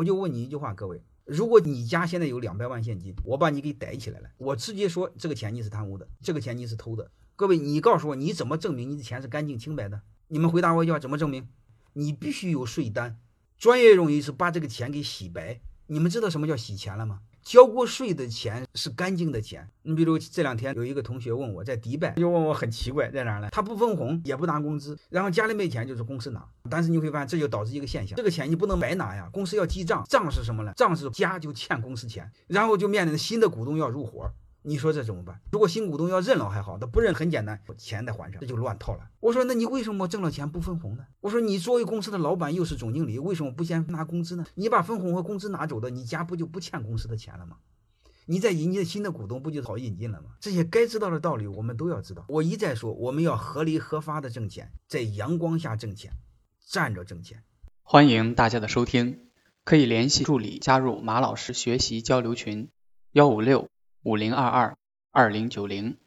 我就问你一句话，各位，如果你家现在有两百万现金，我把你给逮起来了，我直接说这个钱你是贪污的，这个钱你是偷的。各位，你告诉我你怎么证明你的钱是干净清白的？你们回答我一句话，怎么证明？你必须有税单，专业用语是把这个钱给洗白。你们知道什么叫洗钱了吗？交过税的钱是干净的钱。你比如这两天有一个同学问我在迪拜，就问我很奇怪在哪呢？他不分红也不拿工资，然后家里没钱就是公司拿。但是你会发现这就导致一个现象，这个钱你不能白拿呀，公司要记账，账是什么呢？账是家就欠公司钱，然后就面临着新的股东要入伙。你说这怎么办？如果新股东要认了还好，他不认很简单，钱得还上，这就乱套了。我说那你为什么挣了钱不分红呢？我说你作为公司的老板又是总经理，为什么不先拿工资呢？你把分红和工资拿走的，你家不就不欠公司的钱了吗？你再引进新的股东，不就好引进了吗？这些该知道的道理我们都要知道。我一再说，我们要合理合法的挣钱，在阳光下挣钱，站着挣钱。欢迎大家的收听，可以联系助理加入马老师学习交流群：幺五六。五零二二二零九零。